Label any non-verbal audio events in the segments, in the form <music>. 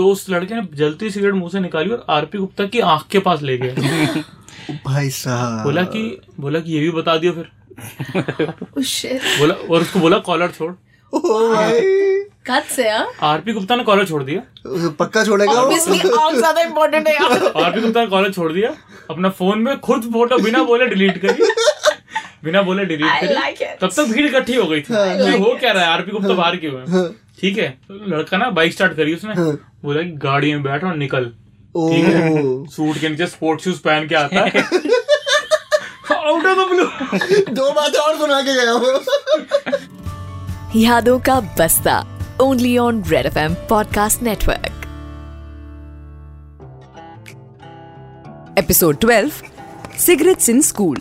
तो उस लड़के ने जलती सिगरेट मुँह से निकाली और आरपी गुप्ता की आँख के पास ले गया। <laughs> भाई साहब। बोला कि बोला कि ये भी बता दियो फिर। <laughs> Oh बोला और उसको बोला कॉलर छोड़। ओ भाई। Guts है हाँ? आरपी गुप्ता ने कॉलर छोड़ दिया। पक्का छोड़ेगा ज़्यादा important है आरपी गुप्ता ने कॉलर छोड़ दिया अपना फ़ोन में खुद फ़ोटो बिना बोले डिलीट करी। बिना बोले डिलीट करी। like तब तक भीड़ इकट्ठी हो गई थी। Like हो क्या रहा है? आरपी गुप्ता बाहर क्यों है। ठीक है? तो लड़का ना बाइक स्टार्ट करी उसने। हाँ। बोला कि गाड़ी में बैठ और निकल। ठीक है? सूट के नीचे स्पोर्ट शूज़ पहन के आता है। आउट ऑफ़ द ब्लू दो बातें और सुना के गया यादों का बस्ता। Only on Red F M podcast network episode 12 cigarettes in school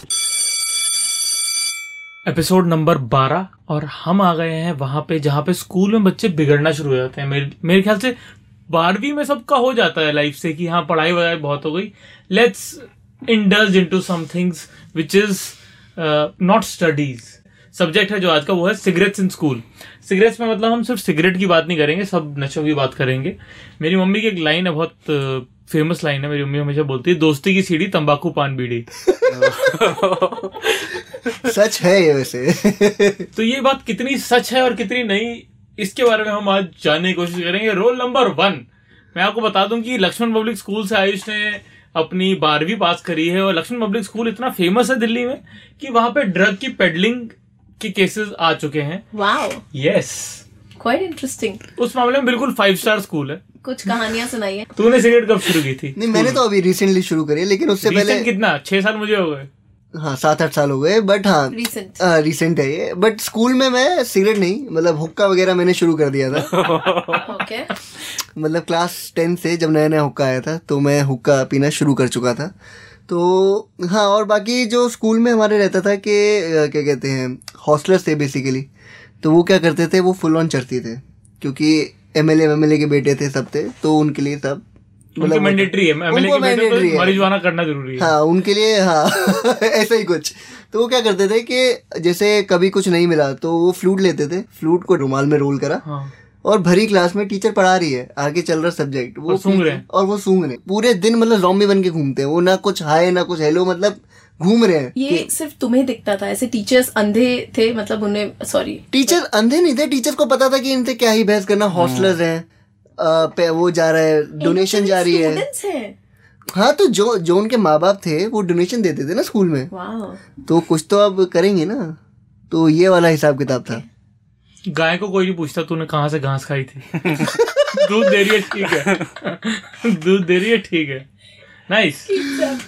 episode number 12 और हम आ गए हैं वहाँ पे जहाँ पे स्कूल में बच्चे बिगड़ना शुरू हो जाते हैं। मेरे मेरे ख्याल से बारहवीं में सबका हो जाता है लाइफ से कि हाँ पढ़ाई वगैरह बहुत हो गई। Let's indulge into some things which is not studies subject है जो आज का वो है सिगरेट्स इन स्कूल सिगरेट्स में मतलब हम सिर्फ़ सिगरेट की बात नहीं करेंगे सब नशों की बात करेंगे। मेरी मम्मी की एक लाइन है बहुत फ़ेमस लाइन है। मेरी मम्मी हमेशा बोलती है दोस्ती की सीढ़ी तंबाकू पान बीड़ी। <laughs> <laughs> <laughs> <laughs> सच है ये वैसे। <laughs> तो ये बात कितनी सच है और कितनी नहीं इसके बारे में हम आज जानने की कोशिश करेंगे। रोल नंबर वन मैं आपको बता दूँ कि लक्ष्मण पब्लिक स्कूल से आयुष ने अपनी बारहवीं पास करी है और लक्ष्मण पब्लिक स्कूल इतना फ़ेमस है दिल्ली में कि वहाँ पे ड्रग की पेडलिंग के केसेस आ चुके हैं। Wow. यस Quite इंटरेस्टिंग उस मामले में बिल्कुल फाइव स्टार स्कूल है। कुछ कहानियाँ सुनाई है तूने सिगरेट कब शुरू की थी? नहीं मैंने तो अभी रिसेंटली शुरू करी है लेकिन उससे पहले कितना? छह साल मुझे हो गए। हाँ सात आठ साल हो गए बट हाँ. रिसेंट है ये बट स्कूल में मैं सिगरेट नहीं मतलब हुक्का वगैरह मैंने शुरू कर दिया था <laughs> Okay. मतलब क्लास टेन से जब नया नया हुक्का आया था तो मैं हुक्का पीना शुरू कर चुका था तो हाँ और बाकी जो स्कूल में हमारे रहता था कि क्या कहते हैं हॉस्टलर्स थे बेसिकली तो वो क्या करते थे वो फुल ऑन चढ़ती थे क्योंकि एम एल के बेटे थे सब थे तो उनके लिए सब उनके मैंडेटरी है उनको है। मरिजुआना करना ज़रूरी है। हाँ लिए हाँ <laughs> ऐसा ही कुछ। तो वो क्या करते थे कि जैसे कभी कुछ नहीं मिला तो वो फ्लूट लेते थे फ्लूट को रुमाल में रोल करा हाँ। और भरी क्लास में टीचर पढ़ा रही है आगे चल रहा सब्जेक्ट। वो सूंघ रहे और वो सूंघ रहे पूरे दिन मतलब जॉम्बी बन के घूमते हैं। वो ना कुछ हाय ना कुछ हेलो मतलब घूम रहे हैं ये सिर्फ़ तुम्हें दिखता था? ऐसे टीचर्स अंधे थे? मतलब उन्हें सॉरी टीचर अंधे नहीं थे। टीचर को पता था कि इनसे क्या ही बहस करना। हॉस्टलर्स हैं। अ, पे वो जा रहा है डोनेशन जा रही है। हाँ। तो जो जो उनके माँ बाप थे वो डोनेशन देते थे ना स्कूल में। तो कुछ तो अब करेंगे ना। तो ये वाला हिसाब किताब था। गाय को कोई नहीं पूछता तूने कहाँ से घास खाई थी? दूध दे रही है ठीक है। दूध दे रही है ठीक है। नाइस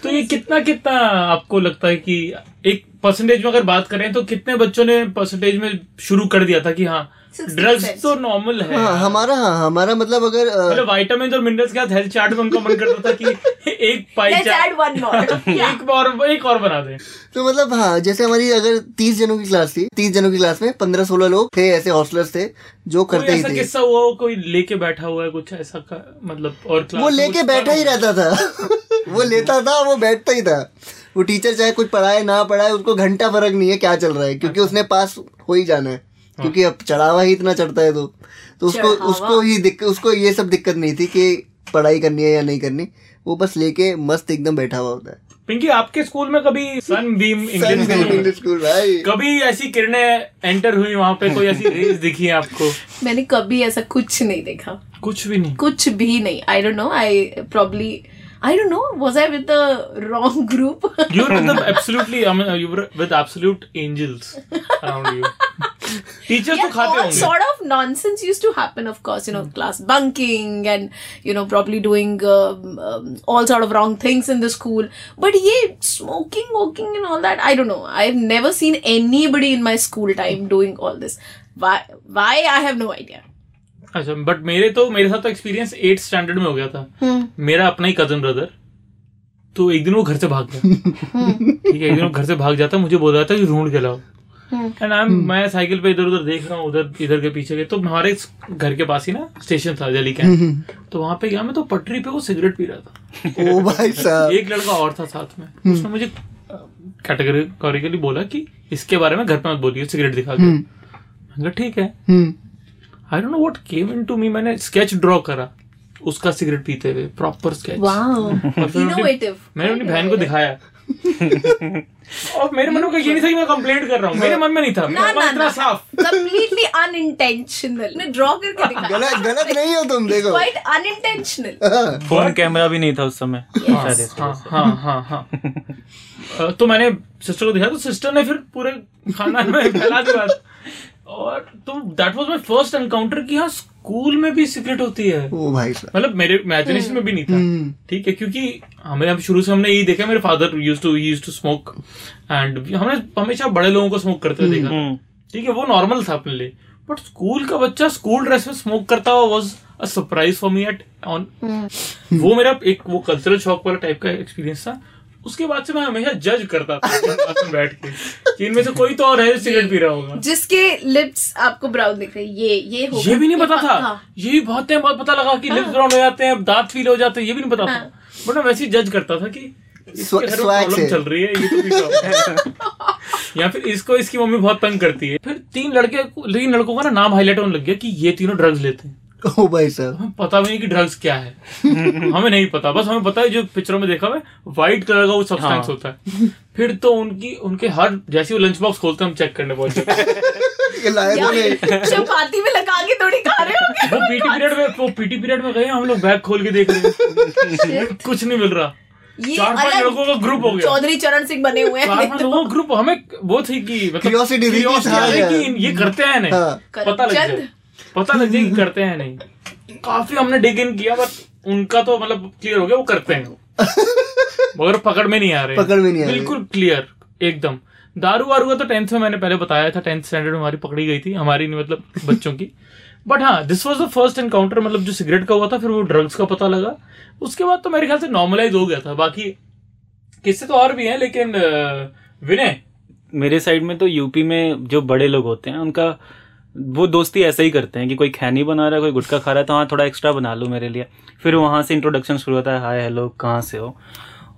तो ये कितना कितना आपको लगता है कि एक परसेंटेज में अगर बात करें तो कितने बच्चों ने परसेंटेज में शुरू कर दिया था कि हाँ ड्रग्स तो नॉर्मल है। हाँ हमारा हाँ हमारा मतलब अगर मतलब वाइटामिन और मिनरल्स के साथ हेल्थ चार्ट में उनका मन करता था कि <laughs> एक पाई ऐड वन मोर एक और एक और बना दे। तो मतलब हाँ जैसे हमारी अगर तीस जनों की क्लास थी तीस जनों की क्लास में पंद्रह सोलह लोग थे ऐसे हॉस्टलर्स थे जो करते ही थे। किस्सा हुआ हो कोई लेके बैठा हुआ है कुछ ऐसा का मतलब और class वो लेके बैठा ही? रहता था। <laughs> वो लेता था वो बैठता ही था। वो टीचर चाहे कुछ पढ़ाए ना पढ़ाए उसको घंटा फ़र्क नहीं है क्या चल रहा है क्योंकि अच्छा। उसने पास हो ही जाना है। क्योंकि अब चढ़ावा ही इतना चढ़ता है तो। तो उसको उसको ही दिक्कत उसको ये सब दिक्कत नहीं थी कि पढ़ाई करनी है या नहीं करनी। वो बस लेके मस्त एकदम बैठा हुआ होता है। पिंकी आपके स्कूल में कभी Sunbeam English English school भाई। कभी ऐसी किरणें एंटर हुई वहाँ पे? कोई ऐसी रेस दिखी है आपको? मैंने कभी ऐसा कुछ नहीं देखा। कुछ भी नहीं। कुछ भी नहीं। I don't know I probably I don't know. Was I with the wrong group? <laughs> you were with <laughs> absolutely. I mean, you were with absolute angels around you. Teachers yeah, all sort of nonsense used to happen. Of course, you know, mm. class bunking and you know probably doing um, um, all sort of wrong things in the school. But yeah, smoking, walking, and all that. I don't know. I've never seen anybody in my school time doing all this. Why? Why? I have no idea. अच्छा but मेरे तो मेरे साथ तो experience eight standard में हो गया था। मेरा अपना ही कज़न ब्रदर तो एक दिन वो घर से भाग गया। ठीक है एक दिन वो घर से भाग जाता मुझे बोल रहा था कि ढूंढ के लाओ एंड आई मैं साइकिल पे इधर उधर देख रहा हूँ उधर इधर के पीछे के। तो हमारे घर के पास ही ना स्टेशन था दिल्ली कैंट तो वहाँ पे गया मैं तो पटरी पे वो सिगरेट पी रहा था। ओ भाई साहब। एक लड़का और था साथ में। उसने मुझे कैटेगोरिकली बोला कि इसके बारे में घर पे मत बोलिए सिगरेट दिखा के। ठीक है। हम्म। I don't know what came into me मैंने स्केच ड्रॉ करा। उसका सिगरेट पीते हुए प्रॉपर <laughs> स्केच innovative. मैंने अपनी बहन को दिखाया। और मेरे मन में ये नहीं था कि मैं कंप्लेंट कर रहा हूँ। मेरे मन में नहीं था। ना ना इतना साफ़। Completely unintentional. ने ड्रॉ करके दिखाया गलत गलत नहीं हो तुम देखो। Quite unintentional. <laughs> हाँ, फ़ोन कैमरा भी नहीं था उस समय। हाँ हाँ हाँ <laughs> हाँ। तो मैंने सिस्टर को दिखाया तो सिस्टर ने फिर पूरे खानदान में फैला दी बात और तो that was my first encounter कि हाँ स्कूल में भी सिगरेट होती है। ओ भाई साहब। मतलब मेरे इमेजिनेशन में भी नहीं था। हम्म। ठीक है क्योंकि हमें हम शुरू से हमने यही देखा मेरे father use to use to smoke and हमने हमेशा बड़े लोगों को स्मोक करते हुए देखा। हम्म। ठीक है वो नॉर्मल था अपने लिए। बट स्कूल का बच्चा स्कूल ड्रेस में स्मोक करता हुआ was a surprise for me at on वो मेरा एक वो कल्चरल शॉक वाला टाइप का एक्सपीरियंस था। उसके बाद से मैं हमेशा जज करता था बैठ के कि इनमें से कोई तो और है सिगरेट पी रहा होगा। जिसके लिप्स आपको ब्राउन दिख रहे ये ये होगा। ये भी नहीं पता था। ये भी बहुत टाइम बाद पता लगा कि लिप्स ब्राउन हो जाते हैं दांत फील हो जाते हैं ये भी नहीं पता था। हाँ। बट मैं वैसे ही जज करता था कि प्रॉब्लम चल रही है ये तो या फिर इसको इसकी मम्मी बहुत तंग करती है। फिर तीन लड़के तीन लड़कों का ना नाम हाईलाइट होने लग गया कि ये तीनों ड्रग्स लेते हैं। ओ भाई साहब। हमें पता भी नहीं कि ड्रग्स क्या है। हमें नहीं पता बस हमें पता है जो पिक्चरों में देखा हुआ व्हाइट कलर का वो सब्सटेंस हाँ। होता है। फिर तो उनकी उनके हर जैसे वो लंच बॉक्स खोलते हैं हम चेक करने पहुँच हैं। तो चपाती में लगा के थोड़ी खा रहे हो वो पीटी पीरियड में वो पीटी पीरियड में गए हम लोग बैग खोल के देख रहे हैं। कुछ नहीं मिल रहा। ये चार पाँच लड़कों का ग्रुप हो गया। चौधरी चरण सिंह बने हुए चार पाँच हैं लोगों का ग्रुप हमें वो थी कि मतलब कि हाँ, है ये करते हैं नहीं हाँ। पता लग। जाए। पता लग जाए कि करते हैं नहीं। काफ़ी हमने डिग इन किया बट उनका तो मतलब क्लियर हो गया वो करते हैं। <laughs> मगर पकड़ में नहीं आ रहे। पकड़ में नहीं आ रहे। बिल्कुल क्लियर एकदम। दारू वारू का तो टेंथ में मैंने पहले बताया था टेंथ स्टैंडर्ड में हमारी पकड़ी गई थी हमारी नहीं मतलब बच्चों की। बट हाँ this was the first encounter मतलब जो सिगरेट का हुआ था फिर वो ड्रग्स का पता लगा। उसके बाद तो मेरे ख्याल से नॉर्मलाइज हो गया था। बाकी किस्से तो और भी हैं लेकिन विनय। मेरे साइड में तो यूपी में जो बड़े लोग होते हैं उनका वो दोस्ती ऐसे ही करते हैं कि कोई खैनी बना रहा है, कोई गुटखा खा रहा है तो हाँ थोड़ा एक्स्ट्रा बना लो मेरे लिए। फिर वहाँ से इंट्रोडक्शन शुरू होता है, हाय हेलो कहाँ से हो?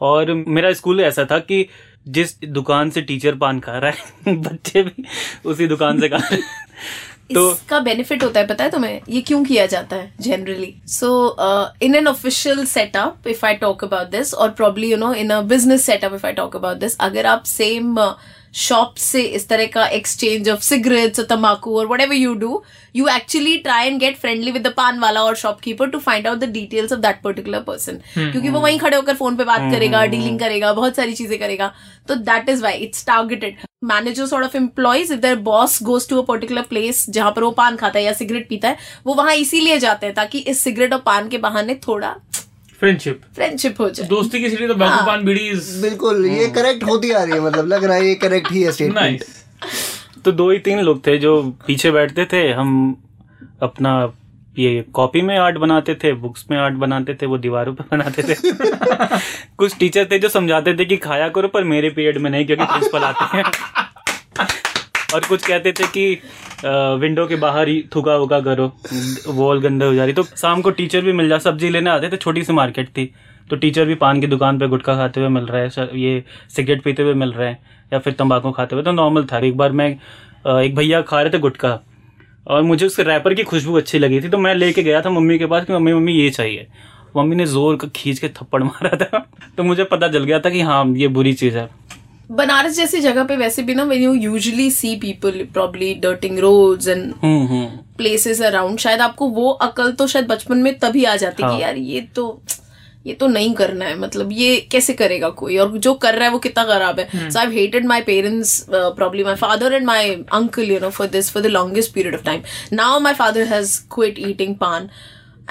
और मेरा स्कूल ऐसा था कि जिस दुकान से टीचर पान खा रहा है, <laughs> बच्चे भी उसी दुकान से खा रहे हैं। तो इसका बेनिफिट होता है, पता है तुम्हें? ये क्यों किया जाता है generally so in an official setup if I talk about this और probably you know in a business setup if I talk about this अगर आप सेम शॉप से इस तरह का एक्सचेंज ऑफ़ सिगरेट्स और तम्बाकू और whatever you do you actually try and get friendly with the paan वाला और shopkeeper to find out the details of that particular person क्योंकि वो वहीं खड़े होकर फ़ोन पे बात करेगा डीलिंग करेगा बहुत सारी चीज़ें करेगा। तो that is why it's targeted manager sort of employees if their boss goes to a particular place जहाँ पर वो पान खाता है या सिगरेट पीता है वो वहाँ इसीलिए जाते हैं ताकि इस सिगरेट और पान के बहाने थोड़ा फ्रेंडशिप फ्रेंडशिप हो जाए। दोस्ती की सीढ़ी तो बाकू पान बीड़ी बिल्कुल ये करेक्ट होती आ रही है मतलब लग रहा है ये करेक्ट ही है स्टेटमेंट नाइस तो दो ही तीन लोग थे जो पीछे बैठते थे हम अपना ये कॉपी में आर्ट बनाते थे बुक्स में आर्ट बनाते थे वो दीवारों पे बनाते थे। <laughs> कुछ टीचर थे जो समझाते थे कि खाया करो पर मेरे पीरियड में नहीं क्योंकि प्रिंसिपल आते हैं। <laughs> और कुछ कहते थे कि विंडो के बाहर ही थुका वुका करो वॉल गंदे हो जा रही। तो शाम को टीचर भी मिल जा, सब्ज़ी लेने आते थे, छोटी सी मार्केट थी। तो टीचर भी पान की दुकान पे गुटखा खाते हुए मिल रहा है ये सिगरेट पीते हुए मिल रहे हैं, या फिर तंबाकू खाते हुए। तो नॉर्मल था। एक बार मैं एक भैया खा रहे थे गुटखा, और मुझे उसके रैपर की खुशबू अच्छी लगी थी। तो मैं लेके गया था मम्मी के पास कि, मम्मी मम्मी, ये चाहिए। मम्मी ने ज़ोर का, खींच के थप्पड़ मारा था। <laughs> तो मुझे पता चल गया था कि हाँ ये बुरी चीज़ है। बनारस जैसी जगह पे वैसे भी ना when you usually see people probably and hmm hmm. Places around शायद आपको वो अकल तो शायद बचपन में तभी आ जाती हाँ। कि यार ये तो ये तो नहीं करना है मतलब ये कैसे करेगा कोई? और जो कर रहा है वो कितना खराब है। So I hated my parents probably my father and my uncle you know for this for the longest period of time now my father has quit eating paan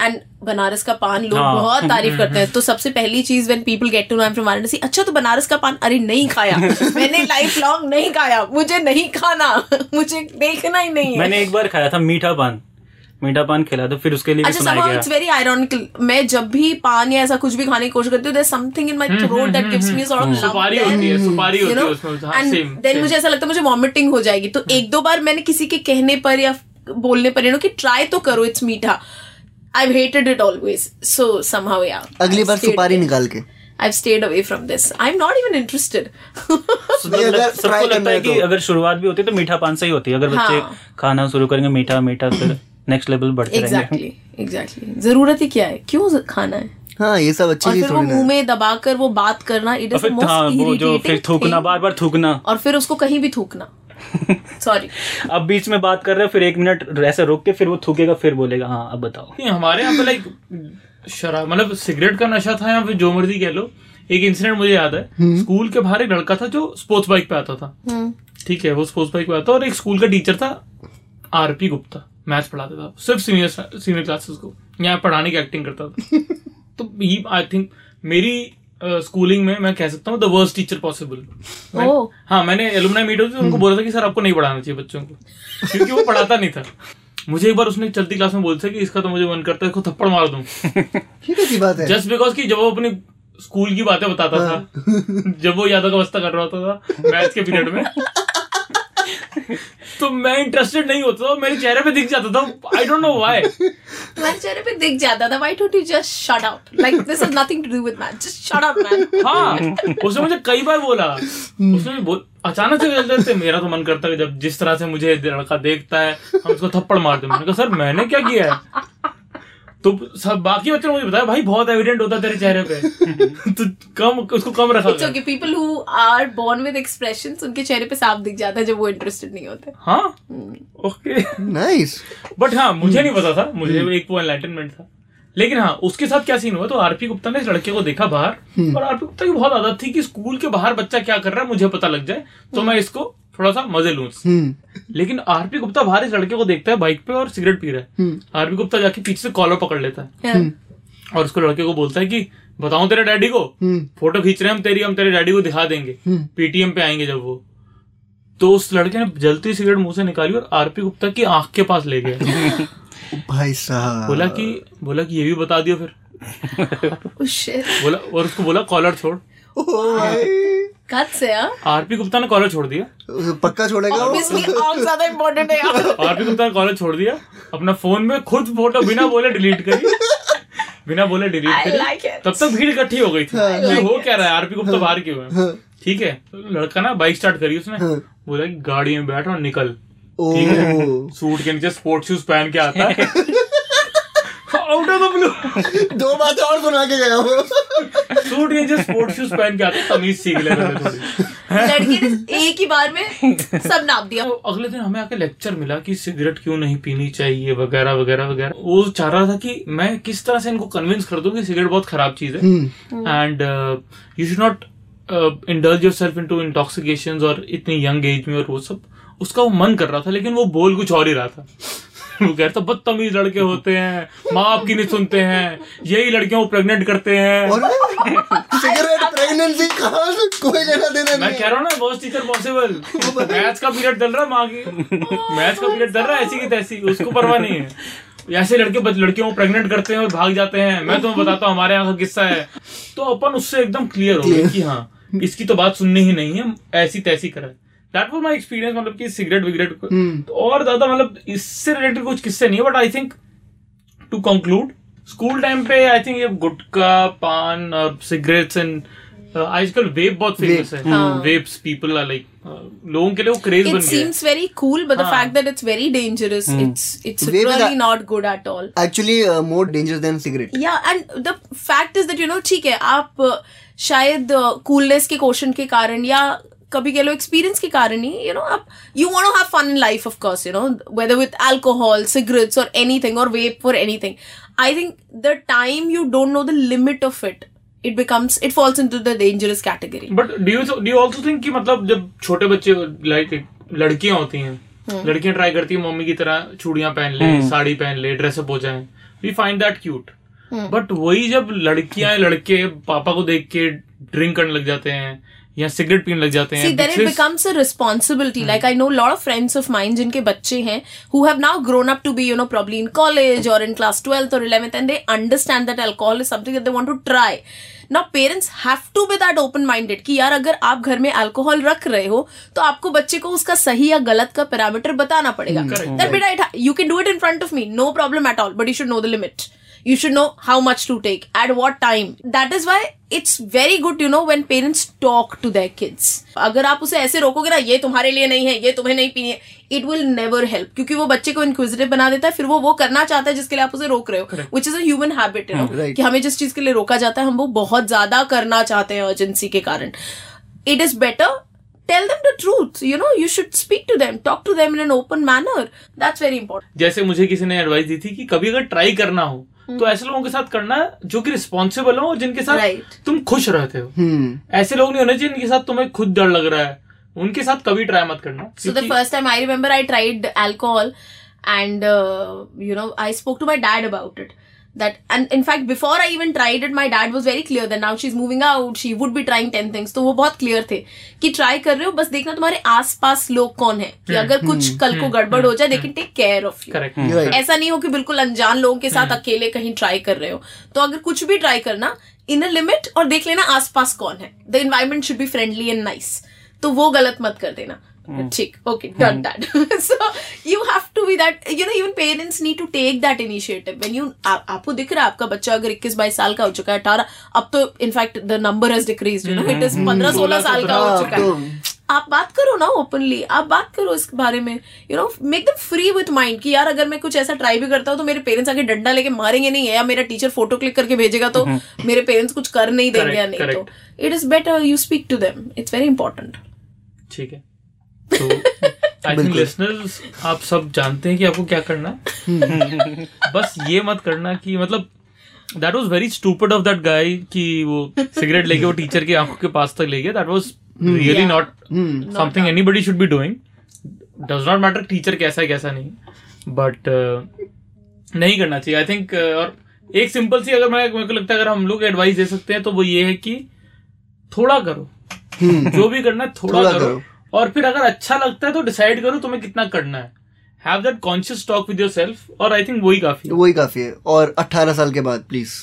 and Banaras का पान लोग हाँ। बहुत तारीफ़ करते हैं। तो सबसे पहली चीज़ when people get to know I am from Varanasi अच्छा तो बनारस का पान अरे नहीं खाया। <laughs> मैंने लाइफ लॉन्ग नहीं खाया। मुझे नहीं खाना। मुझे देखना ही नहीं है। मैंने एक बार खाया था मीठा पान। मीठा पान खिला तो फिर उसके लिए अच्छा सुनाया गया। it's very ironical. मैं जब भी पान या ऐसा कुछ भी खाने की कोशिश करती हूँ there's something in my throat that gives me sort of lump सुपारी होती है सुपारी होती है उसमें हाँ, and same, मुझे ऐसा लगता है मुझे वॉमिटिंग हो जाएगी। तो एक दो बार मैंने किसी के कहने पर या बोलने पर यू नो कि ट्राई तो करो इट्स मीठा। I've hated it always. So somehow yeah. अगली बार सुपारी निकाल के। I've stayed away from this. I'm not even interested. <laughs> सबको लग- सबको try लगता है कि तो। अगर शुरुआत भी होती है तो मीठा पान से ही होती है। अगर बच्चे हाँ। खाना शुरू करेंगे मीठा मीठा फिर नेक्स्ट लेवल बढ़ते रहेंगे। एग्जैक्टली एग्जैक्टली ज़रूरत ही क्या है? क्यों खाना है? हाँ ये सब अच्छी और चीज़ फिर वो थोड़ी मुँह में दबाकर वो बात करना इट इज़ द फिर हाँ फिर थूकना बार बार थूकना। और फिर उसको कहीं भी थूकना। सॉरी अब बीच में बात कर रहे हो फिर एक मिनट ऐसे रोक के फिर वो थूकेगा फिर बोलेगा हाँ अब बताओ. नहीं, हमारे यहाँ पे लाइक शराब मतलब सिगरेट का नशा था या फिर जो मर्ज़ी कह लो। एक इंसिडेंट मुझे याद है। स्कूल के बाहर एक लड़का था जो स्पोर्ट्स बाइक पे आता था। ठीक है वो स्पोर्ट्स बाइक पे आता और एक स्कूल का टीचर था आरपी गुप्ता मैथ्स पढ़ाता था। सिर्फ़ सीनियर सीनियर क्लासेस को। यहाँ पढ़ाने की एक्टिंग करता था। <laughs> तो आई थिंक मेरी स्कूलिंग में मैं कह सकता हूँ द वर्स्ट टीचर पॉसिबल हाँ मैंने एलुमनाई मीट हुई उनको बोला था कि सर आपको नहीं पढ़ाना चाहिए बच्चों को। क्योंकि वो पढ़ाता नहीं था। मुझे एक बार उसने चलती क्लास में बोलता कि इसका तो मुझे मन करता है इसको थप्पड़ मार दूँ। ठीक बात है। जस्ट बिकॉज़ की जब वो अपनी स्कूल की बातें बताता था जब वो यादव का वस्ता कर रहा होता था मैथ के पीरियड में। <laughs> तो मैं इंटरेस्टेड नहीं होता था मेरे चेहरे पे दिख जाता था। आई डोंट नो व्हाई तुम्हारे चेहरे पे दिख जाता था। Why don't you just shut out like this is nothing to do with man just shut up man हाँ उसने मुझे कई बार बोला। उसने बोल अचानक से बोल देते मेरा तो मन करता है जब जिस तरह से मुझे लड़का देखता है हम उसको थप्पड़ मार दे। मैंने कहा सर मैंने क्या किया है? तो सब बाकी बच्चों ने मुझे बताया भाई बहुत एविडेंट होता तेरे चेहरे पे. <laughs> तो कम उसको कम रखा it's okay people who are born with expressions उनके चेहरे पे साफ़ दिख जाता है जब वो इंटरेस्टेड नहीं होते। हाँ? ओके नाइस बट हाँ मुझे नहीं पता था मुझे एक वो एनलाइटनमेंट था। लेकिन हाँ उसके साथ क्या सीन हुआ? तो आरपी गुप्ता ने इस लड़के को देखा बाहर और आरपी गुप्ता की बहुत आदत थी कि स्कूल के बाहर बच्चा क्या कर रहा है मुझे पता लग जाए तो मैं इसको थोड़ा सा मज़े लूँ। हम्म। लेकिन आरपी गुप्ता बाहर इस लड़के को देखता है बाइक पे और सिगरेट पी रहा है। आरपी गुप्ता जाके पीछे से कॉलर पकड़ लेता है। और उसको लड़के को बोलता है कि बताऊँ तेरे डैडी को? फ़ोटो खींच रहे हैं हम तेरी हम तेरे डैडी को दिखा देंगे। पीटीएम पे आएँगे जब वो। तो उस लड़के ने जलती हुई सिगरेट मुँह से निकाली और आरपी गुप्ता की आँख के पास ले गया। <laughs> भाई साहब। बोला कि बोला कि ये भी बता दियो फिर। <laughs> Oh बोला और उसको बोला कॉलर छोड़। <laughs> भाई Guts है? हाँ? आरपी गुप्ता ने कॉलर छोड़ दिया। पक्का छोड़ेगा ज़्यादा important है आरपी गुप्ता ने कॉलर छोड़ दिया। अपना फ़ोन में खुद फ़ोटो बिना बोले डिलीट करी। बिना बोले डिलीट I करी। like तब तक भीड़ इकट्ठी हो गई थी। like हो क्या रहा है? आरपी गुप्ता बाहर क्यों है? ठीक है। तो लड़का ना बाइक स्टार्ट करी उसने। बोला कि गाड़ी में बैठ और निकल। ठीक है? सूट के नीचे स्पोर्ट शूज़ पहन के आता है। आउट ऑफ़ द ब्लू दो बातें और सुना के गया वो। सूट के नीचे स्पोर्ट शूज़ पहन के आता है तमीज सीख ले लड़के ने एक ही बार में सब नाप दिया। तो अगले दिन हमें आके लेक्चर मिला कि सिगरेट क्यों नहीं पीनी चाहिए वगैरह वगैरह वगैरह। वो चाह रहा था कि मैं किस तरह से इनको कन्विंस कर दूँ कि सिगरेट बहुत खराब चीज़ है। And you should not indulge your self into intoxication और इतनी यंग एज में और वो सब। उसका वो मन कर रहा था लेकिन वो बोल कुछ और ही रहा था। कह रहा था बदतमीज लड़के होते हैं। माँ बाप की नहीं सुनते हैं। यही लड़कियों को प्रेग्नेंट करते हैं। सिगरेट प्रेगनेंसी कहाँ से कोई लेना देना मैं कह रहा हूँ। ना टीचर पॉसिबल मैथ्स का पीरियड चल रहा है माँ की। मैथ्स का पीरियड चल रहा है ऐसी की तैसी। उसको परवाह नहीं है। ऐसे लड़के लड़कियों को प्रेग्नेंट करते हैं और भाग जाते हैं। मैं तुम्हें बताता हूँ हमारे यहाँ का किस्सा है। तो अपन उससे एकदम क्लियर हो गए कि हाँ इसकी तो बात सुननी ही नहीं है। ऐसी तैसी करा दैट वॉज़ माई एक्सपीरियंस मतलब कि सिगरेट विगरेट hmm. तो और ज़्यादा मतलब इससे रिलेटेड कुछ किस्से नहीं है but I think to conclude school time पे आई थिंक ये गुटखा पान और सिगरेट्स एंड आजकल वेप बहुत फ़ेमस है। वेप्स पीपल आर लाइक लोगों के लिए वो क्रेज बन गया seems very cool, but the हाँ. fact that it's very dangerous, it's it's Vape is really a- not good at all. Actually more danger than cigarette Yeah, and the fact is that you know ठीक है आप uh, शायद coolness के question के कारण या कभी कह लो एक्सपीरियंस के कारण ही यू नो आप you want to have fun in life of course you know whether with alcohol cigarettes और एनीथिंग और वेप और anything I think the time you don't know the limit of it it becomes it falls into the dangerous category but do you do you also think कि मतलब जब छोटे बच्चे like लड़कियाँ होती हैं लड़कियाँ ट्राई करती हैं मम्मी की तरह चूड़ियाँ पहन ले साड़ी पहन ले ड्रेसअप हो जाए we find that cute but वही जब लड़कियाँ लड़के पापा को देख के ड्रिंक करने लग जाते हैं या सिगरेट पीने लग जाते हैं then it becomes a responsibility like I know lot of friends of mine जिनके बच्चे हैं who have now grown up to be you know probably in college और इन क्लास ट्वेल्थ और eleventh and they understand that alcohol is something that they want to try now parents have to be that open minded कि यार अगर आप घर में alcohol रख रहे हो तो आपको बच्चे को उसका सही या गलत का पैरामीटर बताना पड़ेगा। You can do it in front of me no problem at all but you should know the limit you should know how much to take at what time that is why it's very good you know when parents talk to their kids अगर आप उसे ऐसे रोकोगे ना ये तुम्हारे लिए नहीं है ये तुम्हें नहीं पीनी है इट विल नेवर हेल्प क्योंकि वो बच्चे को इंक्विजिटिव बना देता है फिर वो वो करना चाहता है जिसके लिए आप उसे रोक रहे हो which is a human habit you know. कि हमें जिस चीज़ के लिए रोका जाता है हम वो बहुत ज़्यादा करना चाहते हैं अर्जेंसी के कारण it is better tell them the truth you know you should speak to them talk to them in an open manner that's very important जैसे मुझे किसी ने एडवाइस दी थी कि कभी अगर ट्राई करना हो तो ऐसे लोगों के साथ करना जो कि रिस्पॉन्सिबल हो और जिनके साथ Right. तुम खुश रहते हो। हम्म। ऐसे लोग नहीं होने चाहिए जिनके साथ तुम्हें खुद डर लग रहा है। उनके साथ कभी ट्राई मत करना। So the first time I remember I tried alcohol and you know I spoke to my dad about dad about it. That and in fact before i even tried it my dad was very clear that now she's moving out she would be trying 10 things. तो वो बहुत clear थे कि try कर रहे हो बस देखना तुम्हारे आसपास लोग कौन है कि अगर कुछ कल को गड़बड़ हो जाए they can take care of you. ऐसा नहीं हो कि बिल्कुल अनजान लोगों के साथ अकेले कहीं ट्राई कर रहे हो। तो अगर कुछ भी ट्राई करना इन अ लिमिट और देख लेना आसपास कौन है। The environment should be friendly and nice तो वो गलत मत कर देना। ठीक okay done that so you have to be that you know even parents need to take that initiative when you आपको दिख रहा है आपका बच्चा अगर 21 22 साल का हो चुका है 18 अब तो in fact the number has decreased you know it is 15 16 साल का हो चुका है। तो आप बात करो ना ओपनली आप बात करो इस बारे में you know make them free with mind कि यार अगर मैं कुछ ऐसा ट्राई भी करता हूँ तो मेरे पेरेंट्स आगे डंडा लेके मारेंगे नहीं है या मेरा टीचर फ़ोटो क्लिक करके भेजेगा तो मेरे पेरेंट्स कुछ कर नहीं देंगे या Correct, नहीं तो it is better you speak to them it's very important ठीक है। तो <laughs> आई थिंक लिसनर्स आप सब जानते हैं कि आपको क्या करना है। <laughs> बस ये मत करना कि मतलब that was very stupid of that guy कि वो सिगरेट लेके वो टीचर की आँखों के पास तक ले गया। That was really not something anybody should be doing does not matter teacher कैसा है कैसा नहीं। बट uh, नहीं करना चाहिए। आई थिंक uh, और एक सिंपल सी अगर मैं मेरे को लगता है अगर हम लोग एडवाइस दे सकते हैं तो वो ये है कि थोड़ा करो। जो भी करना है थोड़ा, थोड़ा करो, करो। और फिर अगर अच्छा लगता है तो डिसाइड करो तुम्हें कितना करना है. Have that conscious talk with yourself और आई थिंक वही काफ़ी है. वही काफ़ी है. और 18 साल के बाद प्लीज़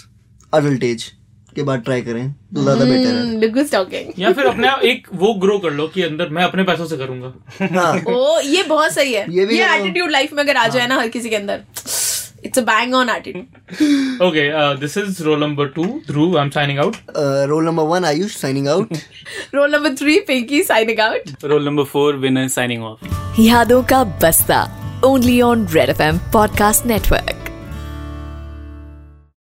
अडल्ट एज के बाद ट्राई करें. तो ज़्यादा बेटर है. लुक इज़ टॉकिंग या फिर अपने आप एक वो ग्रो कर लो कि अंदर मैं अपने पैसों से करूँगा. हाँ. <laughs> ओ ये बहुत सही है. ये भी ये एटीट्यूड लाइफ में अगर आ जाए ना हर किसी के अंदर It's a bang on attitude. <laughs> okay, uh, this is roll number two. Dhruv, I'm signing out. Uh, roll number one, Ayush signing out. <laughs> roll number three, Pinky signing out. Roll number four, Winner signing off. Yadon ka Basta. Only on Red FM Podcast Network.